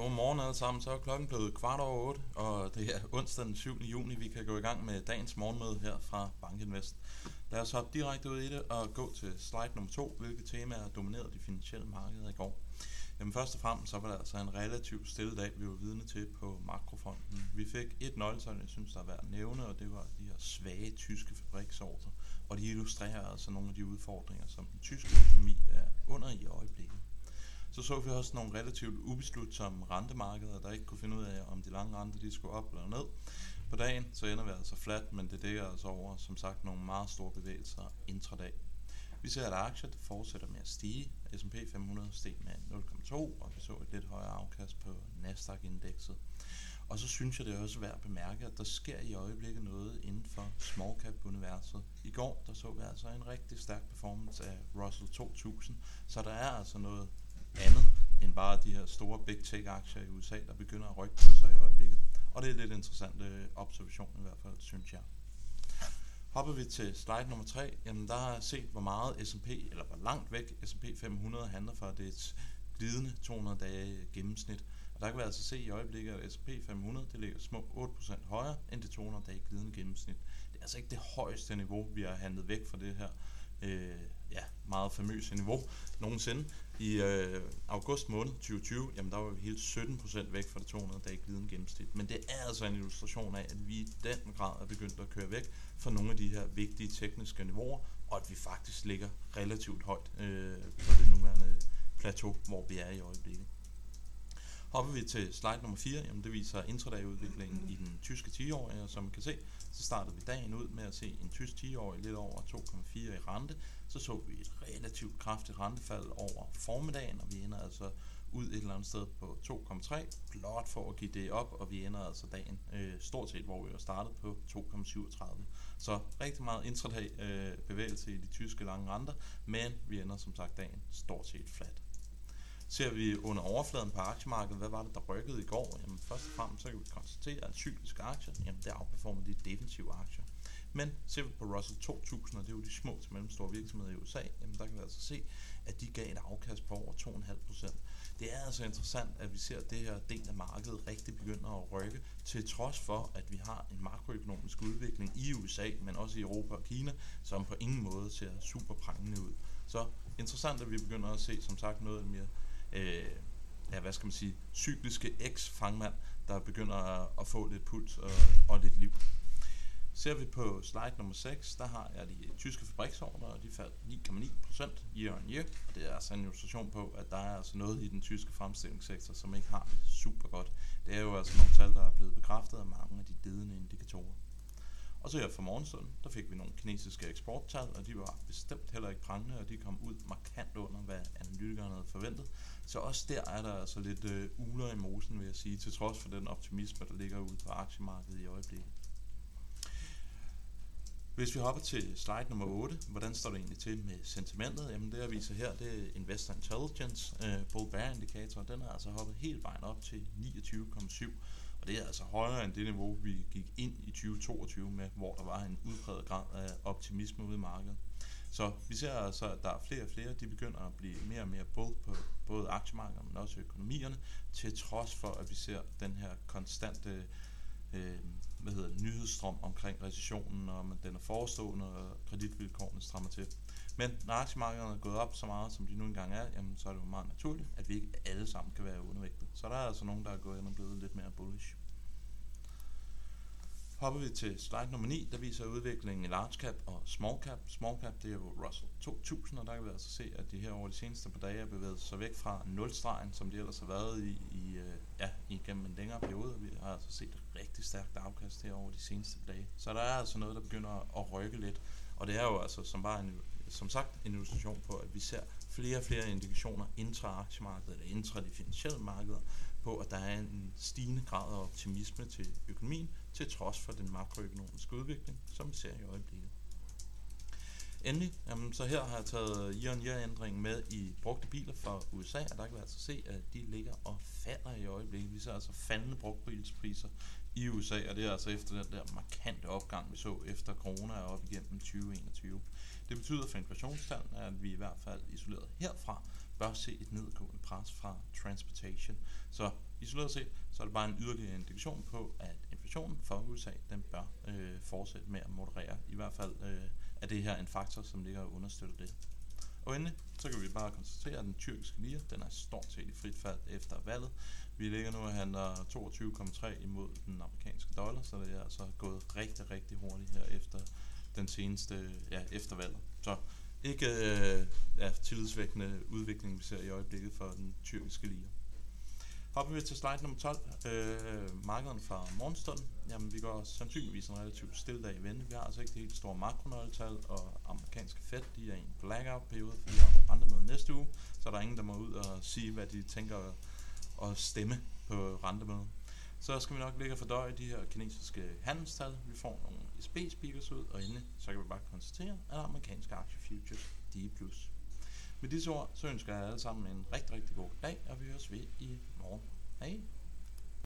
Godmorgen alle sammen. Så er klokken blevet kvart over 8, og det er onsdag den 7. juni. Vi kan gå i gang med dagens morgenmøde her fra Bankinvest. Lad os hoppe direkte ud i det og gå til slide nummer 2, hvilke temaer dominerede de finansielle markeder i går. Jamen først og fremmest så var det altså en relativt stille dag, vi var vidne til på makrofronten. Vi fik et nøgletal, jeg synes, der er værd at nævne, og det var de her svage tyske fabriksordre. Og de illustrerer altså nogle af de udfordringer, som den tyske økonomi er under i øjeblikket. Så så vi også nogle relativt ubeslutsomme rentemarkeder, der ikke kunne finde ud af, om de lange renter de skulle op eller ned. På dagen så ender vi altså flat, men det dækker altså over, som sagt, nogle meget store bevægelser intradag. Vi ser, at aktier fortsætter med at stige. S&P 500 steg med 0,2, og vi så et lidt højere afkast på Nasdaq-indekset. Og så synes jeg, det er også værd at bemærke, at der sker i øjeblikket noget inden for small cap universet. I går der så vi altså en rigtig stærk performance af Russell 2000, så der er altså noget andet end bare de her store big tech aktier i USA, der begynder at rykke på sig i øjeblikket. Og det er lidt interessant øh, observation i hvert fald, synes jeg. Hopper vi til slide nummer 3, jamen der har jeg set, hvor meget S&P, eller hvor langt væk S&P 500 handler fra det glidende 200 dage gennemsnit. Og der kan vi altså se i øjeblikket, at S&P 500 det ligger små 8% højere end det 200 dage glidende gennemsnit. Det er altså ikke det højeste niveau, vi har handlet væk fra det her øh, ja, meget famøse niveau nogensinde. I øh, august måned 2020, jamen der var vi helt 17% væk fra det 200 dage glidende gennemsnit. Men det er altså en illustration af, at vi i den grad er begyndt at køre væk fra nogle af de her vigtige tekniske niveauer, og at vi faktisk ligger relativt højt øh, på det nuværende plateau, hvor vi er i øjeblikket. Hopper vi til slide nummer 4, jamen det viser intraday-udviklingen i den tyske 10-årige, og som man kan se, så startede vi dagen ud med at se en tysk 10-årig lidt over 2,4 i rente. Så så vi et relativt kraftigt rentefald over formiddagen, og vi ender altså ud et eller andet sted på 2,3, blot for at give det op, og vi ender altså dagen øh, stort set, hvor vi var startet på 2,37. Så rigtig meget intradag øh, bevægelse i de tyske lange renter, men vi ender som sagt dagen stort set flat. Ser vi under overfladen på aktiemarkedet, hvad var det, der rykkede i går? Jamen først og fremmest så kan vi konstatere, at cykliske aktier, jamen der outperformer de defensive aktier. Men ser vi på Russell 2000, og det er jo de små til mellemstore virksomheder i USA, jamen der kan vi altså se, at de gav et afkast på over 2,5%. Det er altså interessant, at vi ser, at det her del af markedet rigtig begynder at rykke, til trods for, at vi har en makroøkonomisk udvikling i USA, men også i Europa og Kina, som på ingen måde ser super prangende ud. Så interessant, at vi begynder at se, som sagt, noget mere øh, ja, hvad skal man sige, cykliske eks-fangmand, der begynder at, at få lidt puls og, og lidt liv. Ser vi på slide nummer 6, der har jeg de tyske fabriksordner, og de faldt 9,9% year on year. Og det er altså en illustration på, at der er altså noget i den tyske fremstillingssektor, som ikke har det super godt. Det er jo altså nogle tal, der er blevet bekræftet af mange af de ledende indikatorer. Og så her for morgenstunden, der fik vi nogle kinesiske eksporttal, og de var bestemt heller ikke prangende, og de kom ud markant under, hvad analytikerne havde forventet. Så også der er der altså lidt øh, uler i mosen, vil jeg sige, til trods for den optimisme, der ligger ude på aktiemarkedet i øjeblikket. Hvis vi hopper til slide nummer 8, hvordan står det egentlig til med sentimentet? Jamen det jeg viser her, det er Investor Intelligence, øh, Bull Bear indikator, den er altså hoppet helt vejen op til 29,7, og det er altså højere end det niveau, vi gik ind i 2022 med, hvor der var en udpræget grad af optimisme ude i markedet. Så vi ser altså, at der er flere og flere, de begynder at blive mere og mere både på både aktiemarkedet, men også økonomierne, til trods for, at vi ser den her konstante øh, hvad hedder det, nyhedsstrøm omkring recessionen, og om den er forestående, og kreditvilkårene strammer til. Men når aktiemarkederne er gået op så meget, som de nu engang er, jamen, så er det jo meget naturligt, at vi ikke alle sammen kan være undervægtet. Så der er altså nogen, der er gået ind og blevet lidt mere bullish. Hopper vi til slide nummer 9, der viser udviklingen i large cap og small cap. Small cap, det er jo Russell 2000, og der kan vi altså se, at de her over de seneste par dage er bevæget sig væk fra nulstregen, som de ellers har været i, i øh, ja, igennem en længere periode. Vi har altså set et rigtig stærkt afkast her over de seneste dage. Så der er altså noget, der begynder at rykke lidt. Og det er jo altså som bare en, som sagt en illustration på, at vi ser flere og flere indikationer intra aktiemarkedet eller intra de finansielle markeder på, at der er en stigende grad af optimisme til økonomien, til trods for den makroøkonomiske udvikling, som vi ser i øjeblikket. Endelig, jamen, så her har jeg taget øh, year-on-year-ændringen med i brugte biler fra USA, og der kan vi altså se, at de ligger og falder i øjeblikket. Vi ser altså faldende brugtbilspriser i USA, og det er altså efter den der markante opgang, vi så efter corona og op igennem 2021. Det betyder for inflationstallene, at vi i hvert fald isoleret herfra bør se et nedgående pres fra transportation. Så isoleret set, så er det bare en yderligere indikation på, at inflationen for USA, den bør øh, fortsætte med at moderere. I hvert fald øh, er det her en faktor, som ligger og understøtter det. Og endelig, så kan vi bare konstatere, at den tyrkiske lira, den er stort set i frit fald efter valget. Vi ligger nu og handler 22,3 imod den amerikanske dollar, så det er altså gået rigtig, rigtig hurtigt her efter den seneste, ja, efter valget. Så ikke øh, ja, tillidsvækkende udvikling, vi ser i øjeblikket for den tyrkiske lira. Hopper vi til slide nummer 12, øh, markederne fra morgenstunden. Jamen, vi går sandsynligvis en relativt stille dag i vente. Vi har altså ikke det helt store makronøgletal, og amerikanske Fed, de er i en blackout-periode, fordi de har rentemøde næste uge, så der er ingen, der må ud og sige, hvad de tænker at stemme på rentemødet. Så skal vi nok ligge og fordøje de her kinesiske handelstal. Vi får nogle ECB-speakers ud, og inde så kan vi bare konstatere, at amerikanske aktiefutures, de er plus. Med disse ord, så ønsker jeg alle sammen en rigtig, rigtig god dag, og vi høres ved i morgen. Hej!